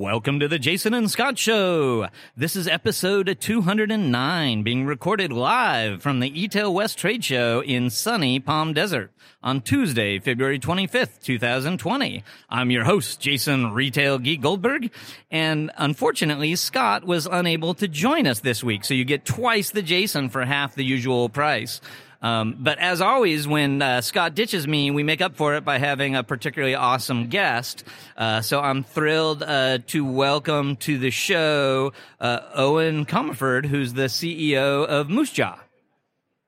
Welcome to the Jason and Scot Show. This is episode 209, being recorded live from the eTail West Trade Show in sunny Palm Desert on Tuesday, February 25th, 2020. I'm your host, Jason Retail Geek Goldberg, and unfortunately, Scot was unable to join us this week, so you get twice the Jason for half the usual price. Um, but as always, when uh, Scot ditches me, we make up for it by having a particularly awesome guest. Uh, so I'm thrilled uh, to welcome to the show uh, Eoin Comerford, who's the CEO of Moosejaw.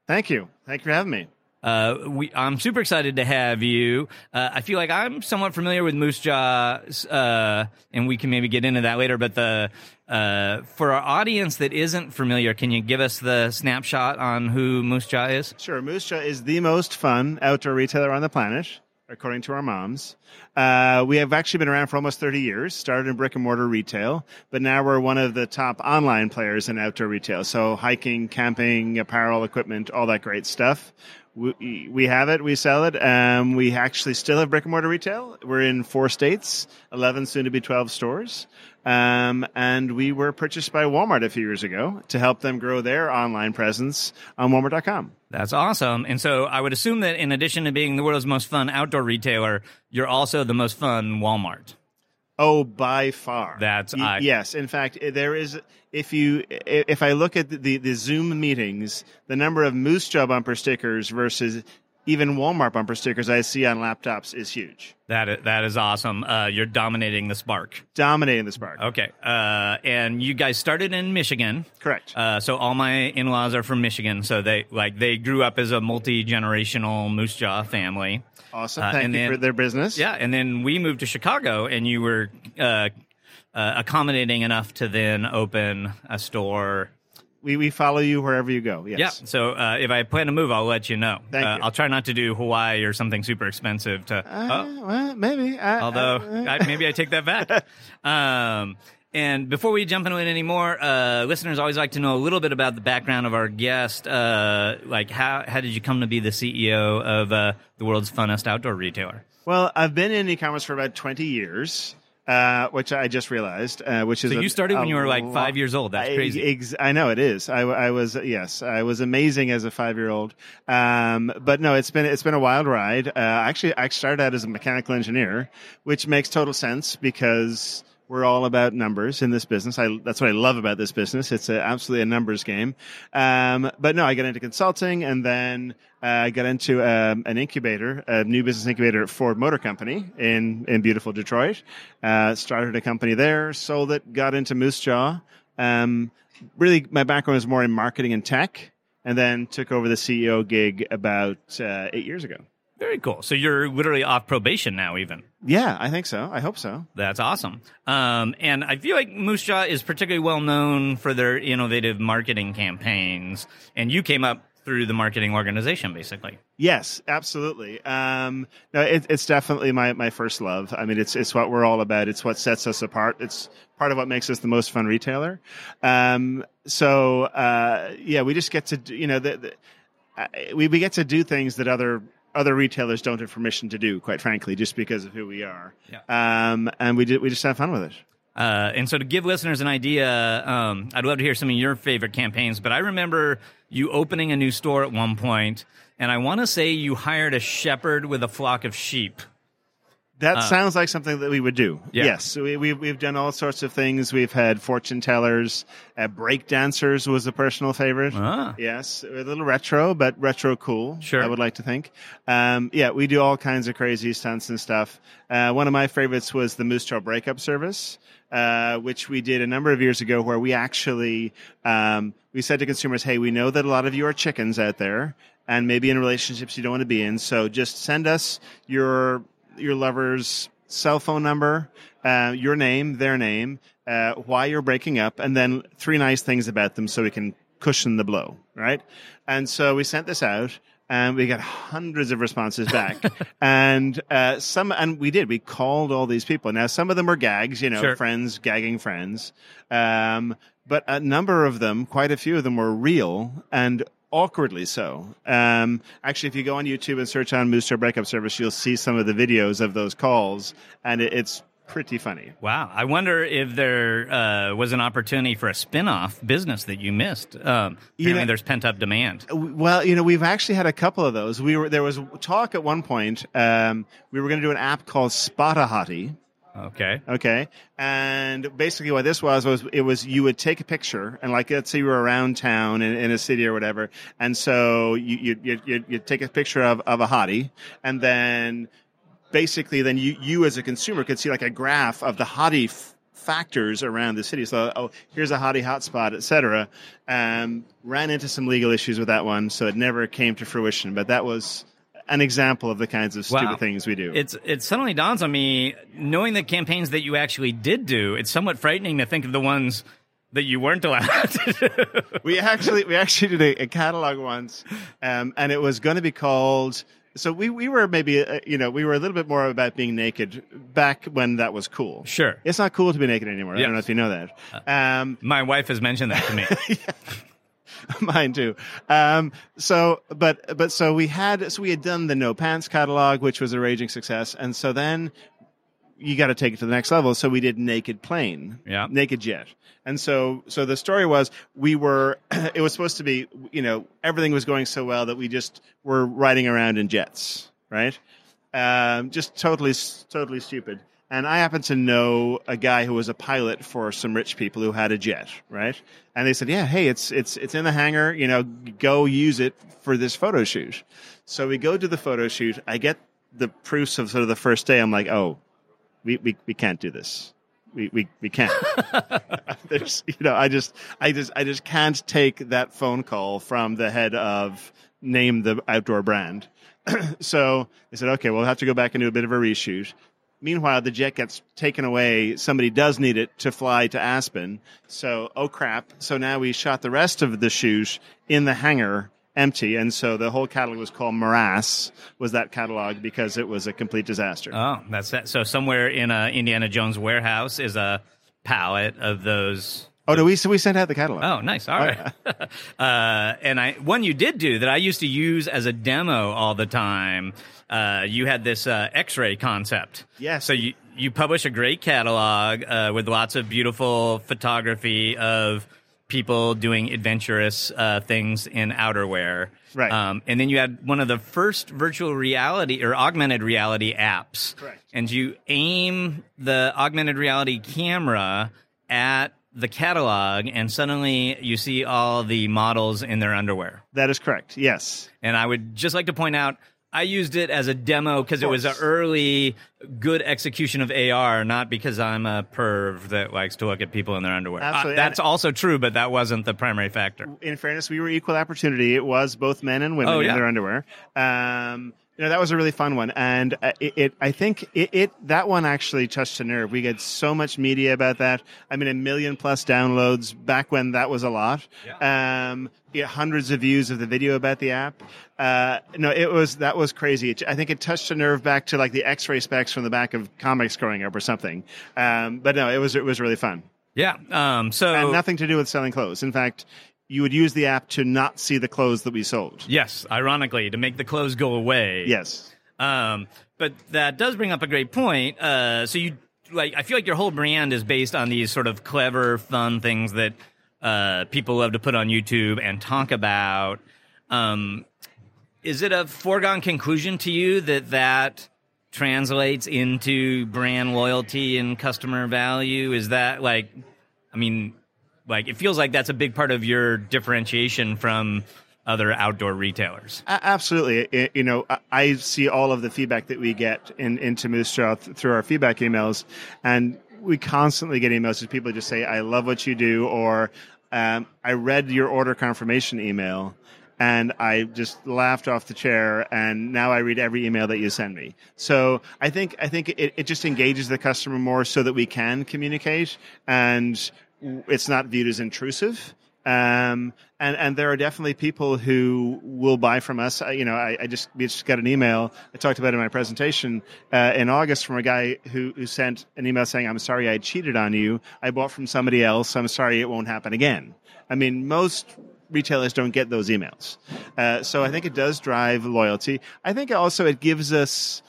Thank you. Thank you for having me. Uh, we, I'm super excited to have you. Uh, I feel like I'm somewhat familiar with Moosejaw, uh, and we can maybe get into that later. But the uh, for our audience that isn't familiar, can you give us the snapshot on who Moosejaw is? Sure. Moosejaw is the most fun outdoor retailer on the planet, according to our moms. Uh, we have actually been around for almost 30 years, started in brick and mortar retail, but now we're one of the top online players in outdoor retail. So hiking, camping, apparel, equipment, all that great stuff we, we have it, we sell it. Um, we actually still have brick and mortar retail. We're in four states, 11 soon to be 12 stores. Um, and we were purchased by Walmart a few years ago to help them grow their online presence on Walmart.com. That's awesome. And so I would assume that in addition to being the world's most fun outdoor retailer, you're also the most fun Walmart. Oh, by far. That's y- I, yes. In fact, there is. If you if I look at the, the, the Zoom meetings, the number of Moosejaw bumper stickers versus even Walmart bumper stickers I see on laptops is huge. That is, that is awesome. Uh, you're dominating the Spark. Dominating the Spark. Okay. Uh, and you guys started in Michigan. Correct. Uh, so all my in-laws are from Michigan. So they like they grew up as a multi-generational Moosejaw family. Awesome. Uh, Thank and you then- for their business. Yeah. And then we moved to Chicago and you were, uh, uh, accommodating enough to then open a store We, we follow you wherever you go. Yes. Yeah. So uh, if I plan to move, I'll let you know. Thank uh, you. I'll try not to do Hawaii or something super expensive. To Uh, oh, well, maybe. I, although I- I, maybe I take that back. Um, and before we jump into it anymore, uh, listeners always like to know a little bit about the background of our guest. Uh, like how how did you come to be the CEO of uh, the world's funnest outdoor retailer? well, I've been in e-commerce for about 20 years. Uh, which I just realized, uh, which is So you started when you were like five years old. That's I- crazy. ex- I know it is. I, I was yes, I was amazing as a five year old. Um, but no, it's been it's been a wild ride. Uh, actually, I started out as a mechanical engineer, which makes total sense because we're all about numbers in this business. I, that's what I love about this business. It's a, absolutely a numbers game. Um, but no, I got into consulting and then uh, I got into um, an incubator, a new business incubator at Ford Motor Company in, in beautiful Detroit. Uh, started a company there, sold it, got into Moosejaw. Um, really, my background is more in marketing and tech, and then took over the CEO gig about uh, eight years ago. Very cool. So you're literally off probation now, even. Yeah, I think so. I hope so. That's awesome. Um, and I feel like Moosejaw is particularly well known for their innovative marketing campaigns. And you came up through the marketing organization, basically. Yes, absolutely. Um, no, it, it's definitely my, my first love. I mean, it's it's what we're all about. It's what sets us apart. It's part of what makes us the most fun retailer. Um, so uh, yeah, we just get to do, you know the, the, uh, we we get to do things that other other retailers don't have permission to do. Quite frankly, just because of who we are. Um, and we did we just have fun with it. Uh, and so to give listeners an idea, um, I'd love to hear some of your favorite campaigns, but I remember you opening a new store at one point, and I want to say you hired a shepherd with a flock of sheep. That sounds like something that we would do. Uh, Yeah. Yes, we, we've we've done all sorts of things. We've had fortune tellers, uh, break dancers was a personal favorite. Ah. Yes, a little retro, but retro cool. Sure. I would like to think. Um, yeah, we do all kinds of crazy stunts and stuff. Uh, one of my favorites was the Moosejaw breakup service, uh, which we did a number of years ago, where we actually um, we said to consumers, "Hey, we know that a lot of you are chickens out there." And maybe in relationships you don't want to be in, so just send us your your lover's cell phone number, uh, your name, their name, uh, why you're breaking up, and then three nice things about them so we can cushion the blow, right? And so we sent this out, and we got hundreds of responses back. and uh, some, and we did. We called all these people. Now, some of them were gags, you know, Sure. friends gagging friends. Um, but a number of them, quite a few of them, were real and awkwardly so. Um, actually, if you go on YouTube and search on Moose Breakup Service, you'll see some of the videos of those calls, and it, it's pretty funny. Wow. I wonder if there uh, was an opportunity for a spin off business that you missed. Um, You know- there's pent up demand. Well, you know, we've actually had a couple of those. We were there was talk at one point. Um, we were going to do an app called Spotahottie. Okay. Okay, and basically what this was was it was you would take a picture and like let's say you were around town in, in a city or whatever, and so you you you you you'd take a picture of of a hottie, and then basically then you you as a consumer could see like a graph of the hottie f- factors around the city. So oh here's a hottie hotspot, etc. Um, ran into some legal issues with that one, so it never came to fruition. But that was an example of the kinds of stupid Wow. things we do. It's it suddenly dawns on me, knowing the campaigns that you actually did do. It's somewhat frightening to think of the ones that you weren't allowed to do. we actually we actually did a, a catalog once, um, and it was going to be called. So we, we were maybe uh, you know we were a little bit more about being naked back when that was cool. Sure. it's not cool to be naked anymore. I don't know if you know that. Um, My wife has mentioned that to me. mine too. Um, so but but so we had so we had done the no pants catalog, which was a raging success, and so then you got to take it to the next level. So we did Naked Plane, Yeah. Naked Jet, and so so the story was we were it was supposed to be you know everything was going so well that we just were riding around in jets, right? Um, just totally totally stupid. And I happen to know a guy who was a pilot for some rich people who had a jet, right? And they said, "Yeah, hey, it's it's it's in the hangar. You know, go use it for this photo shoot." So we go to the photo shoot. I get the proofs of sort of the first day. I'm like, "Oh, we we, we can't do this. We we, we can't." There's, you know, I just I just I just can't take that phone call from the head of name the outdoor brand. so they said, "Okay, we'll have to go back and do a bit of a reshoot." Meanwhile, the jet gets taken away. Somebody does need it to fly to Aspen. So, oh crap. So now we shot the rest of the shoot in the hangar empty. And so the whole catalog was called Morass, was that catalog because it was a complete disaster. oh, that's that. So somewhere in a Indiana Jones warehouse is a pallet of those. oh, no, we, so we sent out the catalog. Oh, nice. All right. uh, and I one you did do that I used to use as a demo all the time. Uh, you had this uh, X-ray concept. Yes. So you you publish a great catalog uh, with lots of beautiful photography of people doing adventurous uh, things in outerwear. Right. Um, and then you had one of the first virtual reality or augmented reality apps. Correct. And you aim the augmented reality camera at the catalog, and suddenly you see all the models in their underwear. That is correct. Yes. And I would just like to point out, I used it as a demo because it was an early good execution of AR, not because I'm a perv that likes to look at people in their underwear. Uh, Absolutely. that's also true, but that wasn't the primary factor. in fairness, we were equal opportunity. It was both men and women Oh, yeah. in their underwear. Um, you know, that was a really fun one, and uh, it, it I think it, it that one actually touched a nerve. We get so much media about that. I mean, a million plus downloads back when that was a lot. Um, yeah, hundreds of views of the video about the app. Uh, no, it was that was crazy. It, I think it touched a nerve back to like the X-ray specs from the back of comics growing up or something. Um, but no, it was it was really fun Yeah. Um, so and nothing to do with selling clothes. In fact, you would use the app to not see the clothes that we sold. yes, ironically, to make the clothes go away. Yes. Um, but that does bring up a great point. Uh, so you like, I feel like your whole brand is based on these sort of clever, fun things that uh, people love to put on YouTube and talk about. Um, is it a foregone conclusion to you that that translates into brand loyalty and customer value? Is that like, I mean, like it feels like that's a big part of your differentiation from other outdoor retailers. Absolutely. I- you know, I- see all of the feedback that we get in, into Moose through our feedback emails, and we constantly get emails of people just say, "I love what you do," or um, "I read your order confirmation email." And I just laughed off the chair, and now I read every email that you send me. So I think I think it, it just engages the customer more, so that we can communicate, and it's not viewed as intrusive. Um, and and there are definitely people who will buy from us. I, you know, I, I just we just got an email. I talked about in my presentation uh, in August from a guy who who sent an email saying, "I'm sorry I cheated on you. I bought from somebody else. I'm sorry it won't happen again." I mean, most retailers don't get those emails. Uh, so I think it does drive loyalty. I think also it gives us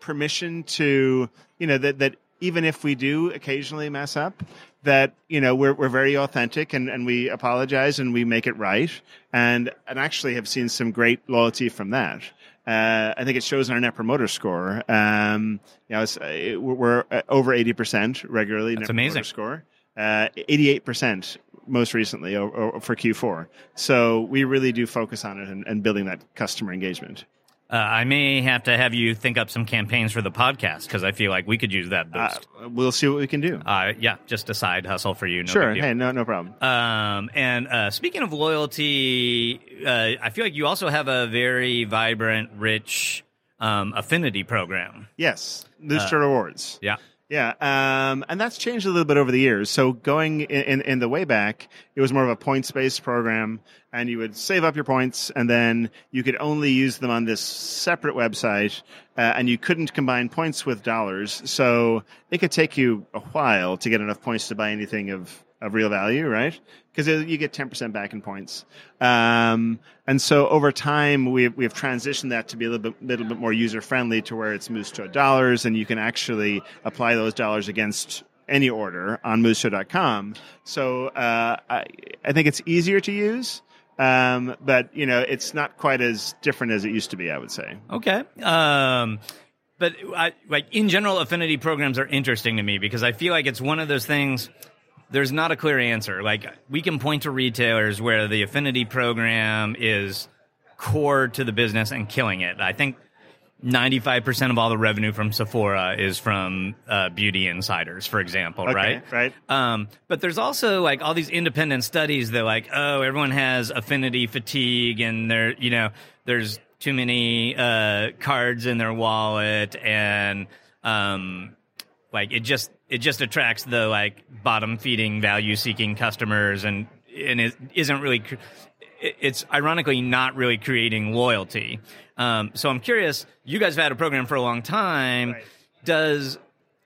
permission to, you know, that, that even if we do occasionally mess up, that, you know, we're, we're very authentic and, and we apologize and we make it right. And, and actually have seen some great loyalty from that. Uh, I think it shows in our net promoter score. Um, you know, it's, uh, we're over 80% regularly That's net amazing. promoter score. Uh, 88% most recently or, or for Q4. So we really do focus on it and, and building that customer engagement. Uh, I may have to have you think up some campaigns for the podcast because I feel like we could use that Uh, boost. we'll see what we can do. Uh, yeah, just a side hustle for you. No sure. Hey, no, no problem. Um, and uh, speaking of loyalty, uh, I feel like you also have a very vibrant, rich um, affinity program. Yes, Moose Uh, Jaw Rewards. Yeah. Yeah, um, and that's changed a little bit over the years. So going in, in, in the way back, it was more of a points based program, and you would save up your points, and then you could only use them on this separate website, uh, and you couldn't combine points with dollars. So it could take you a while to get enough points to buy anything of of real value, right? Because you get 10% back in points. Um, and so over time, we've, we've transitioned that to be a little bit, little bit more user friendly to where it's Moosejaw dollars and you can actually apply those dollars against any order on moosejaw.com. So, uh, I, I think it's easier to use. Um, but you know, it's not quite as different as it used to be, I would say. Okay. Um, but I, like in general, affinity programs are interesting to me because I feel like it's one of those things. There's not a clear answer. Like we can point to retailers where the affinity program is core to the business and killing it. I think 95% of all the revenue from Sephora is from uh, beauty insiders, for example, Okay, right? right. Um, but there's also like all these independent studies that like, oh, everyone has affinity fatigue and there, you know, there's too many uh, cards in their wallet and um, like it just it just attracts the like bottom feeding value seeking customers and and it isn't really it's ironically not really creating loyalty. Um, so I'm curious. You guys have had a program for a long time. Right. Does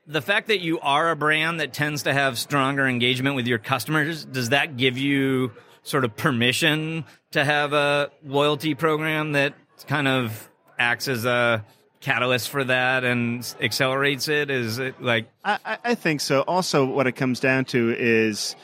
the fact that you are a brand that tends to have stronger engagement with your customers does that give you sort of permission to have a loyalty program that kind of acts as a catalyst for that and accelerates it? Is it like I, I- think so. Also, what it comes down to is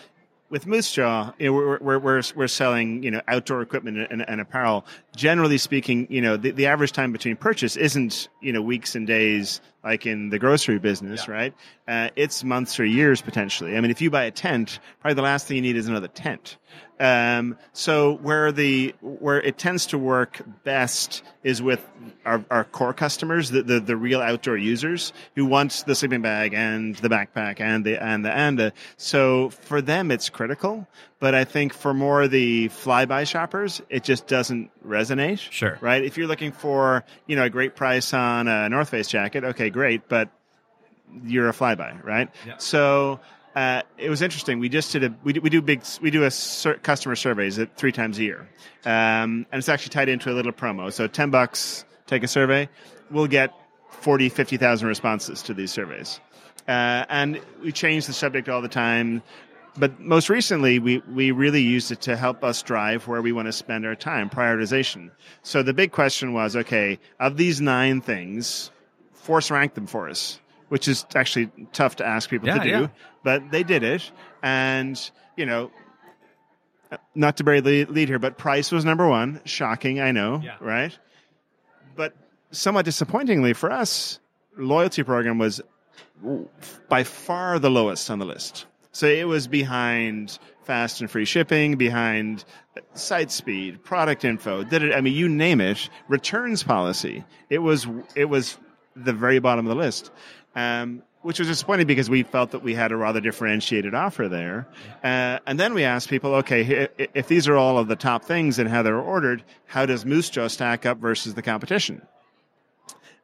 with Moosejaw, you know, we're, we're, we're, we're selling, you know, outdoor equipment and, and apparel. Generally speaking, you know, the, the average time between purchase isn't, you know, weeks and days like in the grocery business, right? Uh, it's months or years potentially. I mean, if you buy a tent, probably the last thing you need is another tent. Um, so where the where it tends to work best is with our, our core customers, the, the the real outdoor users who want the sleeping bag and the backpack and the and the and the. So for them, it's critical. But I think for more the flyby shoppers, it just doesn't resonate. Sure. Right. If you're looking for you know a great price on a North Face jacket, okay, great, but you're a flyby, right? Yeah. So uh, it was interesting. We just did a we do, we do big we do a sur- customer surveys at three times a year, um, and it's actually tied into a little promo. So ten bucks, take a survey. We'll get 40, 50,000 responses to these surveys, uh, and we change the subject all the time. But most recently, we, we really used it to help us drive where we want to spend our time, prioritization. So the big question was, okay, of these nine things, force rank them for us, which is actually tough to ask people Yeah, to do, yeah. But they did it. And, you know, not to bury the lead here, but price was number one. Shocking, I know, Yeah. right? But somewhat disappointingly for us, loyalty program was by far the lowest on the list. So it was behind fast and free shipping, behind site speed, product info. Did it? I mean, you name it. Returns policy. It was. It was the very bottom of the list, um, which was disappointing because we felt that we had a rather differentiated offer there. Uh, and then we asked people, okay, if these are all of the top things and how they're ordered, how does Moosejaw stack up versus the competition?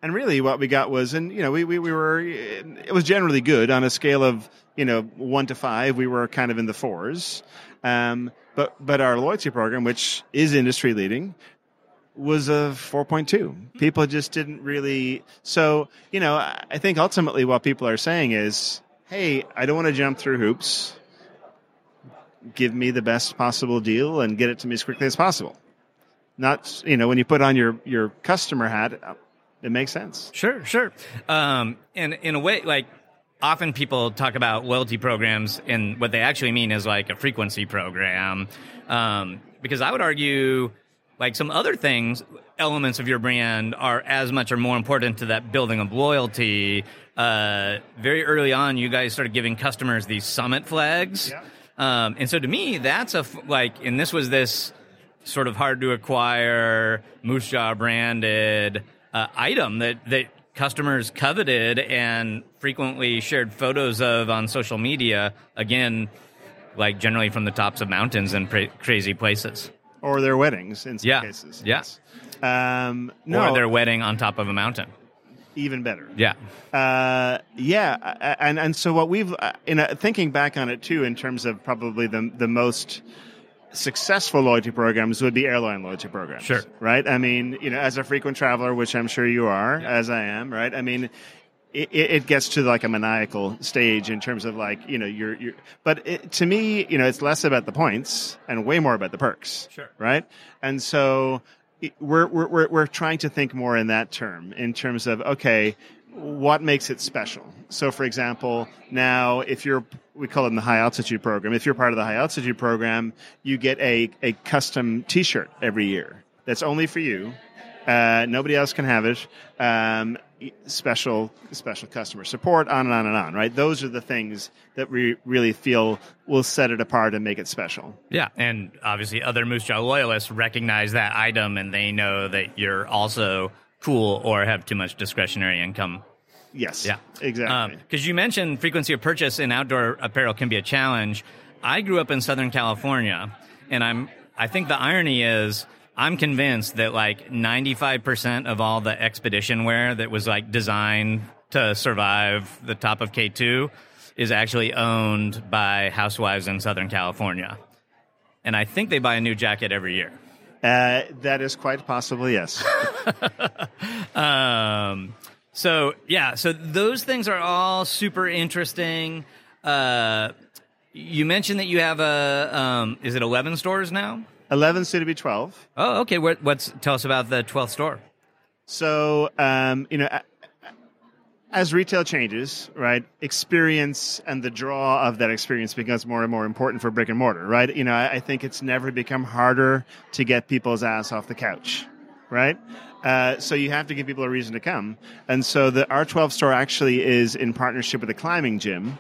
And really, what we got was, and you know, we, we, we were, it was generally good on a scale of, you know, one to five. We were kind of in the fours. Um, but but our loyalty program, which is industry leading, was a 4.2. People just didn't really. So you know, I think ultimately what people are saying is, hey, I don't want to jump through hoops. Give me the best possible deal and get it to me as quickly as possible. Not you know when you put on your your customer hat, it makes sense. Sure, sure. Um, and in a way, like often people talk about loyalty programs, and what they actually mean is like a frequency program. Um, because I would argue, like some other things, elements of your brand are as much or more important to that building of loyalty. Uh, very early on, you guys started giving customers these summit flags. Yeah. Um, and so to me, that's a f- like, and this was this sort of hard to acquire Moosejaw branded uh, item that that customers coveted and frequently shared photos of on social media. Again, like generally from the tops of mountains and pra- crazy places. Or their weddings in some Yeah. cases. Yeah. Um, no, Or their wedding on top of a mountain. even better. Yeah. Uh, yeah, and and so what we've uh, in uh, thinking back on it too, in terms of probably the the most successful loyalty programs would be airline loyalty programs. Sure. right? I mean, you know, as a frequent traveler, which I'm sure you are, as I am, right? I mean. It, it gets to like a maniacal stage in terms of like you know you're, you're but it, to me you know it's less about the points and way more about the perks Sure. right and so we're, we're, we're, we're trying to think more in that term in terms of okay what makes it special so for example now if you're we call it the high altitude program if you're part of the high altitude program you get a, a custom t-shirt every year that's only for you uh, nobody else can have it. Um, special special customer support on and on and on right? Those are the things that we really feel will set it apart and make it special. Yeah, and obviously other Moosejaw loyalists recognize that item and they know that you're also cool or have too much discretionary income. yes Yeah, exactly. Because you mentioned frequency of purchase in outdoor apparel can be a challenge. I grew up in Southern California, and I'm I think the irony is I'm convinced that like 95% of all the expedition wear that was like designed to survive the top of K2 is actually owned by housewives in Southern California. And I think they buy a new jacket every year. Uh, that is quite possible, yes. Um, so yeah, so those things are all super interesting. Uh, you mentioned that you have a um, is it eleven stores now? 11 soon to be 12. Oh, okay. What, what's tell us about the twelfth store? So, um, you know, as retail changes, right, experience and the draw of that experience becomes more and more important for brick and mortar, right? You know, I, I think it's never become harder to get people's ass off the couch, right? Uh, so you have to give people a reason to come. And so the R12 store actually is in partnership with a climbing gym.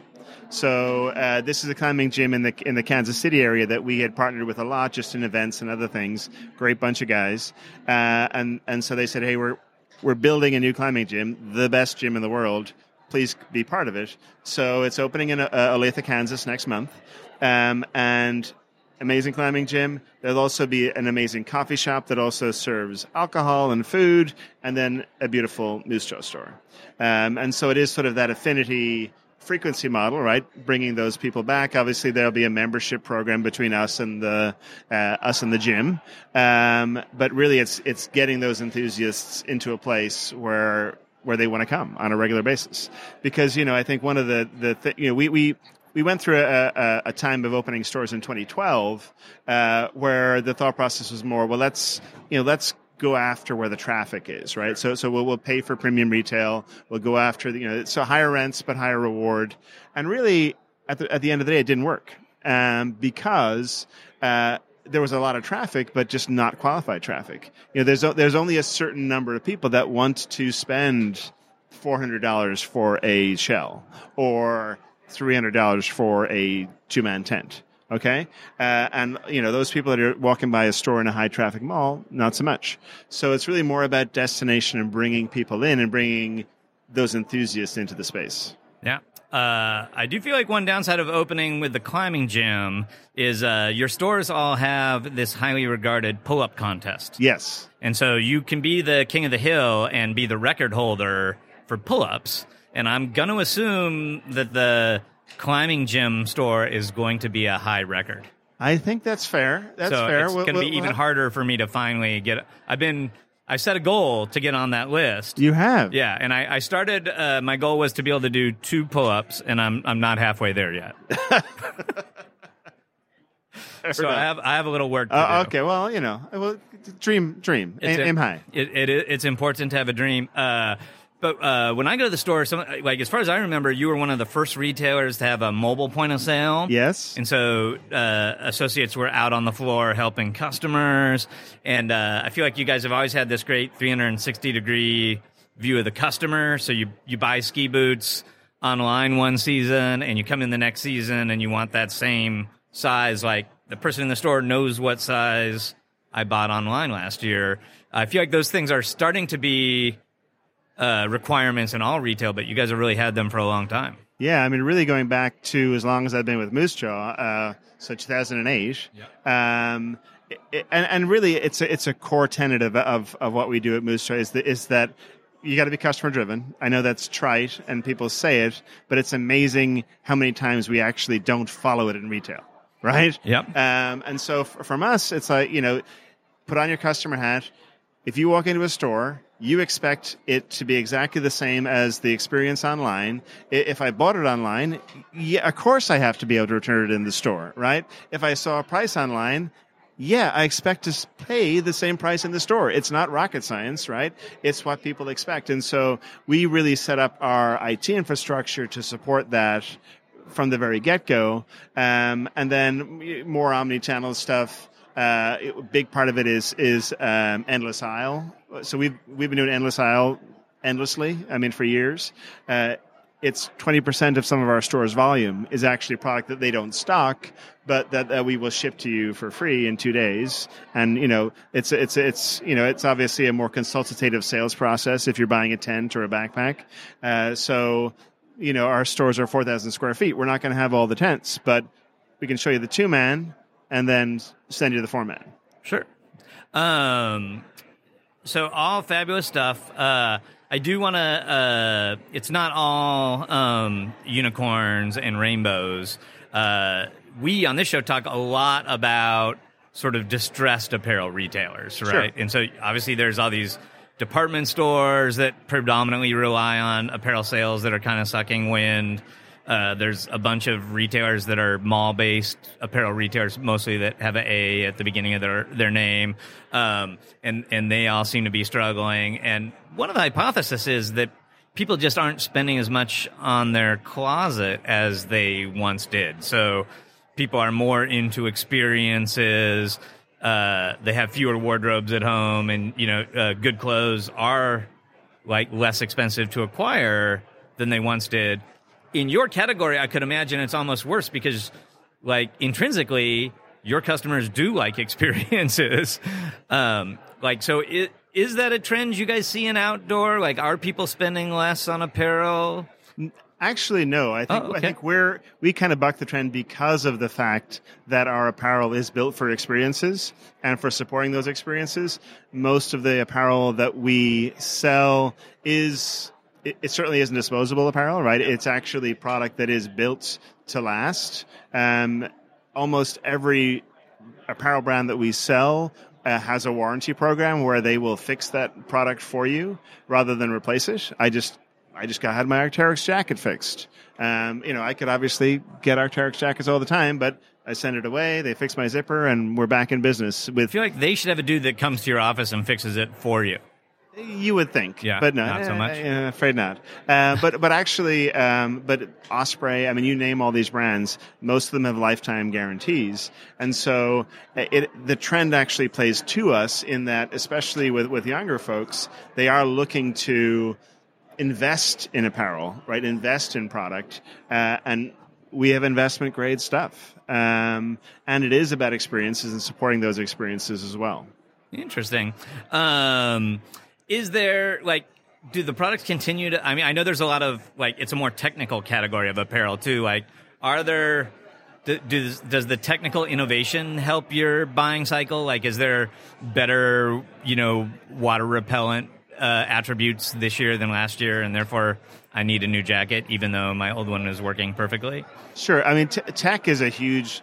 So uh, this is a climbing gym in the in the Kansas City area that we had partnered with a lot, just in events and other things. Great bunch of guys, uh, and and so they said, hey, we're we're building a new climbing gym, the best gym in the world. Please be part of it. So it's opening in uh, Olathe, Kansas next month, um, and amazing climbing gym. There'll also be an amazing coffee shop that also serves alcohol and food, and then a beautiful Moosejaw store. Um, and so it is sort of that affinity frequency model, right? Bringing those people back. Obviously, there'll be a membership program between us and the uh, us and the gym, um, but really, it's it's getting those enthusiasts into a place where where they want to come on a regular basis. Because you know, I think one of the the th- you know we we we went through a, a, a time of opening stores in 2012 uh, where the thought process was more well let's you know let's go after where the traffic is right so so we'll, we'll pay for premium retail we'll go after the, you know so higher rents but higher reward and really at the, at the end of the day it didn't work um, because uh, there was a lot of traffic, but just not qualified traffic. You know, there's there's only a certain number of people that want to spend four hundred dollars for a shell or three hundred dollars for a two man tent. Okay, uh, and you know those people that are walking by a store in a high traffic mall, not so much. So it's really more about destination and bringing people in and bringing those enthusiasts into the space. Yeah. Uh, I do feel like one downside of opening with the climbing gym is uh, your stores all have this highly regarded pull up contest. Yes, And so you can be the king of the hill and be the record holder for pull ups. And I'm going to assume that the climbing gym store is going to be a high record. I think that's fair. That's so fair. it's We'll- going to we'll- be even we'll- harder for me to finally get. I've been. I set a goal to get on that list. You have. Yeah, and I, I started. Uh, my goal was to be able to do two pull-ups, and I'm I'm not halfway there yet. so I have I have a little work to Uh, do. okay. Well, you know, well, dream, dream, It's aim, a- aim high. It, it it's important to have a dream. Uh, but uh, when I go to the store, some, like as far as I remember, you were one of the first retailers to have a mobile point of sale. Yes. And so uh, associates were out on the floor helping customers, and uh, I feel like you guys have always had this great 360 degree view of the customer. So you you buy ski boots online one season, and you come in the next season, and you want that same size. Like the person in the store knows what size I bought online last year. I feel like those things are starting to be uh, requirements in all retail, but you guys have really had them for a long time. Yeah, I mean, really going back to as long as I've been with Moosejaw, uh, so 2008. Um, it- it- and, and really, it's a, it's a core tenet of, of, of what we do at Moosejaw is, that is that you got to be customer driven. I know that's trite and people say it, but it's amazing how many times we actually don't follow it in retail, right? Yep. Um, and so f- from us, it's like, you know, put on your customer hat. If you walk into a store, you expect it to be exactly the same as the experience online. If I bought it online, yeah, of course I have to be able to return it in the store, right? If I saw a price online, yeah, I expect to pay the same price in the store. It's not rocket science, right? It's what people expect. And so we really set up our IT infrastructure to support that from the very get go. Um, and then more omni channel stuff. Uh, it- a big part of it is is um, endless aisle. So we've we've been doing endless aisle endlessly. I mean, for years. Uh, it's 20% of some of our store's volume is actually a product that they don't stock, but that uh, we will ship to you for free in two days. And, you know, it's, it's, it's, you know, it's obviously a more consultative sales process if you're buying a tent or a backpack. Uh, so, you know, our stores are 4,000 square feet. We're not going to have all the tents, but we can show you the two man and then send you the format. Sure. Um, so all fabulous stuff. Uh, I do want to. Uh, it's not all um, unicorns and rainbows. Uh, we on this show talk a lot about sort of distressed apparel retailers, right? And so obviously there's all these department stores that predominantly rely on apparel sales that are kind of sucking wind. Uh, there's a bunch of retailers that are mall-based apparel retailers, mostly that have an A at the beginning of their their name, um, and and they all seem to be struggling. And one of the hypotheses is that people just aren't spending as much on their closet as they once did. So people are more into experiences. Uh, they have fewer wardrobes at home, and you know, uh, good clothes are like less expensive to acquire than they once did. In your category, I could imagine it's almost worse because, like, intrinsically, your customers do like experiences. Um, like, so it, is that a trend you guys see in outdoor? Like, are people spending less on apparel? Actually, no. I think Oh, okay. I think we're we kind of buck the trend because of the fact that our apparel is built for experiences and for supporting those experiences. Most of the apparel that we sell is it, it certainly isn't disposable apparel, right? It's actually product that is built to last. Um, almost every apparel brand that we sell uh, has a warranty program where they will fix that product for you rather than replace it. I just I just got had my Arc'teryx jacket fixed. Um, you know, I could obviously get Arc'teryx jackets all the time, but I send it away. They fix my zipper, and we're back in business. I feel like they should have a dude that comes to your office and fixes it for you. You would think, Yeah, but no, not so eh, much. eh, afraid not. Uh, but but actually, um, but Osprey. I mean, you name all these brands. Most of them have lifetime guarantees, and so uh, it, the trend actually plays to us in that, especially with with younger folks, they are looking to invest in apparel, right? Invest in product, uh, and we have investment grade stuff, um, and it is about experiences and supporting those experiences as well. Interesting. Um, is there like do the products continue to? I mean, I know there's a lot of like it's a more technical category of apparel too. Like, are there? do- Does does the technical innovation help your buying cycle? Like, is there better, you know, water repellent uh, attributes this year than last year, and therefore I need a new jacket, even though my old one is working perfectly? Sure. I mean, t- tech is a huge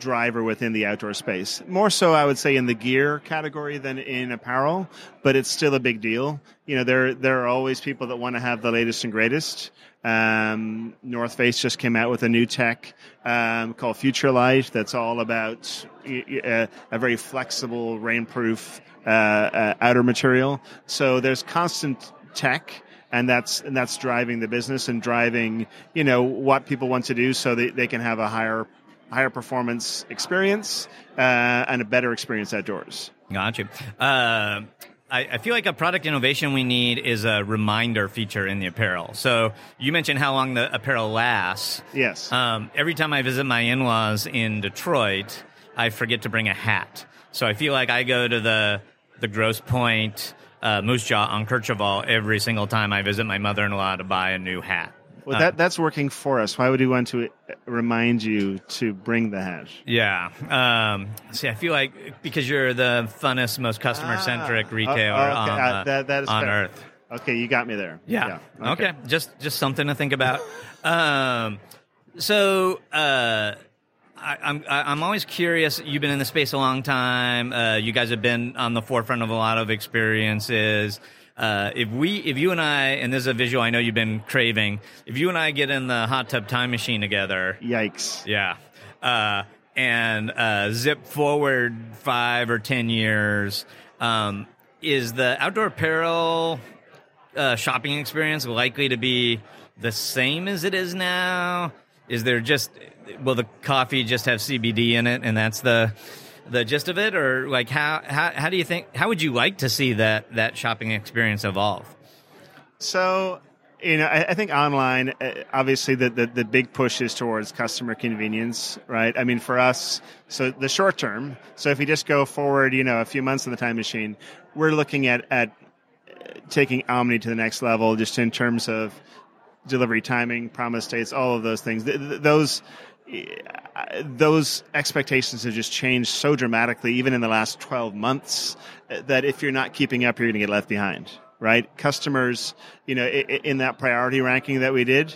driver within the outdoor space. More so, I would say, in the gear category than in apparel, but it's still a big deal. You know, there there are always people that want to have the latest and greatest. Um, North Face just came out with a new tech um, called Future Light that's all about a, a very flexible, rainproof uh, uh, outer material. So there's constant tech and that's and that's driving the business and driving you know what people want to do so that they can have a higher higher performance experience uh, and a better experience outdoors. Gotcha. Uh, I, I, feel like a product innovation we need is a reminder feature in the apparel. So you mentioned how long the apparel lasts. Yes. Um, every time I visit my in-laws in Detroit, I forget to bring a hat. So I feel like I go to the the Grosse Pointe uh, Moosejaw on Kercheval every single time I visit my mother-in-law to buy a new hat. Well, that that's working for us. Why would we want to remind you to bring the hash? Yeah. Um, see, I feel like because you're the funnest, most customer centric ah, retailer oh, okay. on, uh, that, that is on earth. Okay, you got me there. Yeah. yeah. Okay. okay. Just just something to think about. um, so. Uh, I, I'm I'm always curious. You've been in the space a long time. Uh, you guys have been on the forefront of a lot of experiences. Uh, if we, if you and I, and this is a visual I know you've been craving, if you and I get in the hot tub time machine together, yikes, yeah, uh, and uh, zip forward five or ten years, um, is the outdoor apparel uh, shopping experience likely to be the same as it is now? Is there just will the coffee just have CBD in it, and that's the the gist of it, or like how how how do you think how would you like to see that that shopping experience evolve? So you know, I, I, think online, uh, obviously, the, the, the big push is towards customer convenience, right? I mean, for us, so the short term. So if you just go forward, you know, a few months in the time machine, we're looking at at taking Omni to the next level, just in terms of delivery timing, promise dates, all of those things. those those expectations have just changed so dramatically, even in the last 12 months, that if you're not keeping up, you're going to get left behind, right? Customers, you know, in that priority ranking that we did,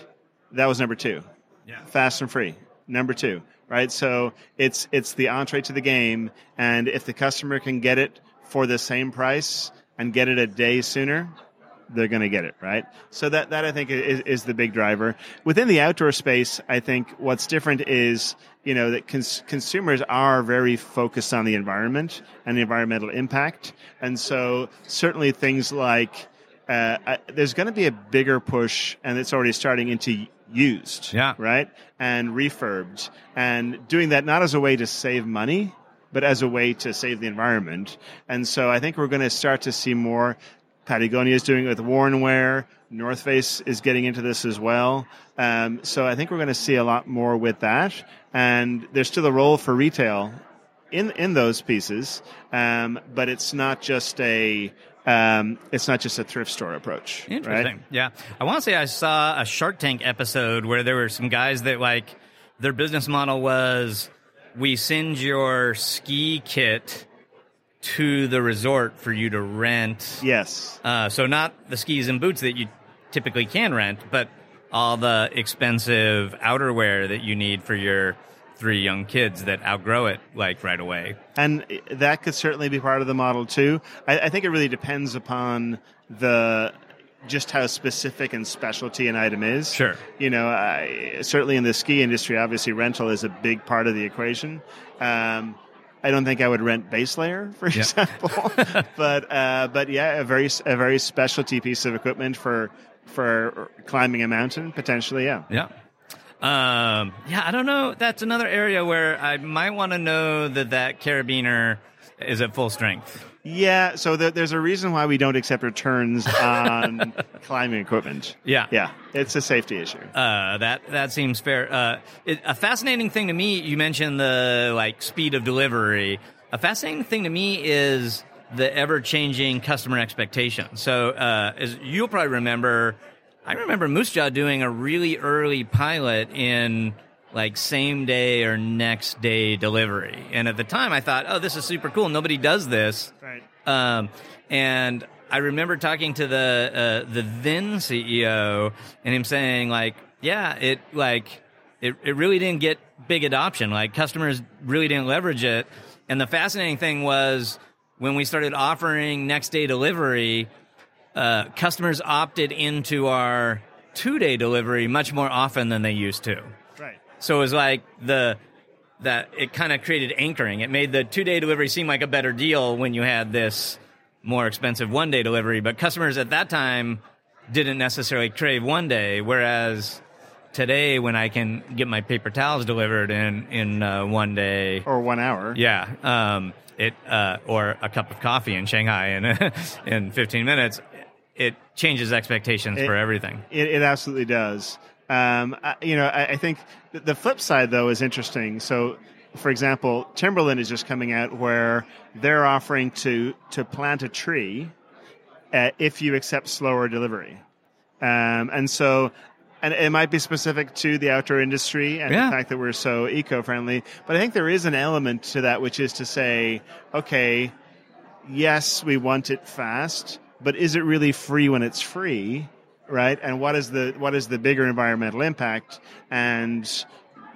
that was number two. Yeah. Fast and free, number two, right? So it's, it's the entree to the game. And if the customer can get it for the same price and get it a day sooner, they're going to get it right. So that that I think is, is, the big driver within the outdoor space. I think what's different is you know that cons- consumers are very focused on the environment and the environmental impact, and so certainly things like uh, I, there's going to be a bigger push, and it's already starting into used, yeah, right, and refurbed, and doing that not as a way to save money, but as a way to save the environment. And so I think we're going to start to see more Patagonia is doing it with Worn Wear. North Face is getting into this as well. Um, so I think we're going to see a lot more with that. And there's still a role for retail in in those pieces, um, but it's not just a um, it's not just a thrift store approach. Interesting. Right? Yeah, I want to say I saw a Shark Tank episode where there were some guys that like their business model was we send your ski kit to the resort for you to rent. Yes. Uh, so not the skis and boots that you typically can rent, but all the expensive outerwear that you need for your three young kids that outgrow it like right away. And that could certainly be part of the model too. I, I think it really depends upon the just how specific and specialty an item is. Sure. You know, I, certainly in the ski industry, obviously rental is a big part of the equation. Um, I don't think I would rent base layer, for yeah. example. but uh, but yeah, a very a very specialty piece of equipment for for climbing a mountain potentially. Yeah. Yeah. Um, yeah, I don't know. That's another area where I might want to know that that carabiner is at full strength. Yeah, so the, there's a reason why we don't accept returns on climbing equipment. Yeah, yeah, it's a safety issue. Uh, that that seems fair. Uh, it, a fascinating thing to me. You mentioned the like speed of delivery. A fascinating thing to me is the ever changing customer expectation. So, uh, as you'll probably remember, I remember Moosejaw doing a really early pilot in like same day or next day delivery. And at the time, I thought, oh, this is super cool. Nobody does this. Right. Um, and I remember talking to the uh, the then CEO and him saying like, yeah, it like it, it really didn't get big adoption. Like customers really didn't leverage it. And the fascinating thing was when we started offering next day delivery, uh, customers opted into our two day delivery much more often than they used to. So it was like the that it kind of created anchoring. It made the two day delivery seem like a better deal when you had this more expensive one day delivery. But customers at that time didn't necessarily crave one day, whereas today when I can get my paper towels delivered in in uh, one day or one hour, yeah, um, it uh, or a cup of coffee in Shanghai in in 15 minutes, it changes expectations it, for everything. It, it absolutely does. Um, I, you know, I, I think the flip side though is interesting. So, for example, Timberland is just coming out where they're offering to to plant a tree uh, if you accept slower delivery, um, and so. And it might be specific to the outdoor industry and Yeah. the fact that we're so eco-friendly, but I think there is an element to that, which is to say, okay, yes, we want it fast, but is it really free when it's free? Right? And what is the what is the bigger environmental impact? And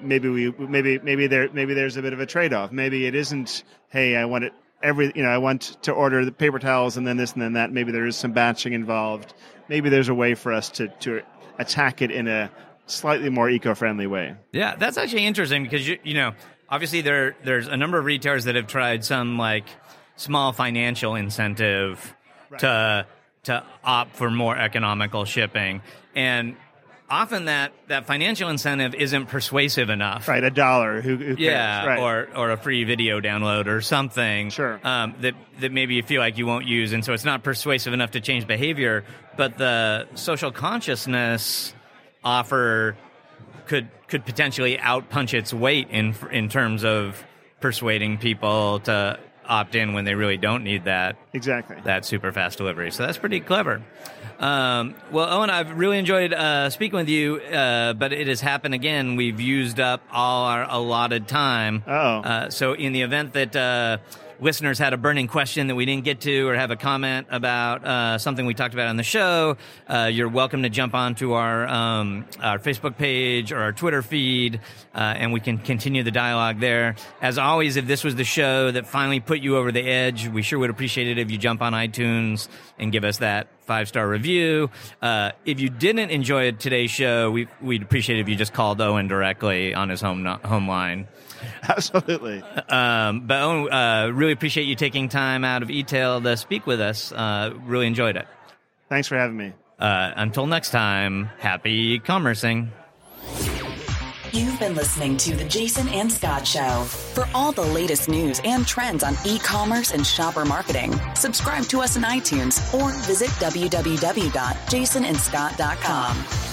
maybe we maybe maybe there maybe there's a bit of a trade off. Maybe it isn't. Hey, I want it every you know I want to order the paper towels and then this and then that. Maybe there is some batching involved. Maybe there's a way for us to to attack it in a slightly more eco-friendly way. Yeah, that's actually interesting because you you know obviously there there's a number of retailers that have tried some like small financial incentive to to opt for more economical shipping and often that that financial incentive isn't persuasive enough Right, a dollar. Who, who cares? yeah, right. or or a free video download or something. Sure. Um, that that maybe you feel like you won't use, and so it's not persuasive enough to change behavior. But the social consciousness offer could could potentially outpunch its weight in in terms of persuading people to opt in when they really don't need that exactly. that super fast delivery. So that's pretty clever. Um, well, Eoin, I've really enjoyed uh, speaking with you, uh, but it has happened again. We've used up all our allotted time. Uh-oh. Uh, so, in the event that uh, listeners had a burning question that we didn't get to or have a comment about uh, something we talked about on the show, uh, you're welcome to jump onto our, um, our Facebook page or our Twitter feed, uh, and we can continue the dialogue there. As always, if this was the show that finally put you over the edge, we sure would appreciate it if you jump on iTunes and give us that five star review. Uh, if you didn't enjoy today's show, we, we'd appreciate it if you just called Eoin directly on his home home line. Absolutely. Um, but Eoin, uh, really appreciate you taking time out of e-tail to speak with us. Uh, really enjoyed it. Thanks for having me. Uh, until next time, happy commercing. You've been listening to The Jason and Scot Show. For all the latest news and trends on e commerce and shopper marketing, subscribe to us on iTunes or visit www.jasonandscot.com.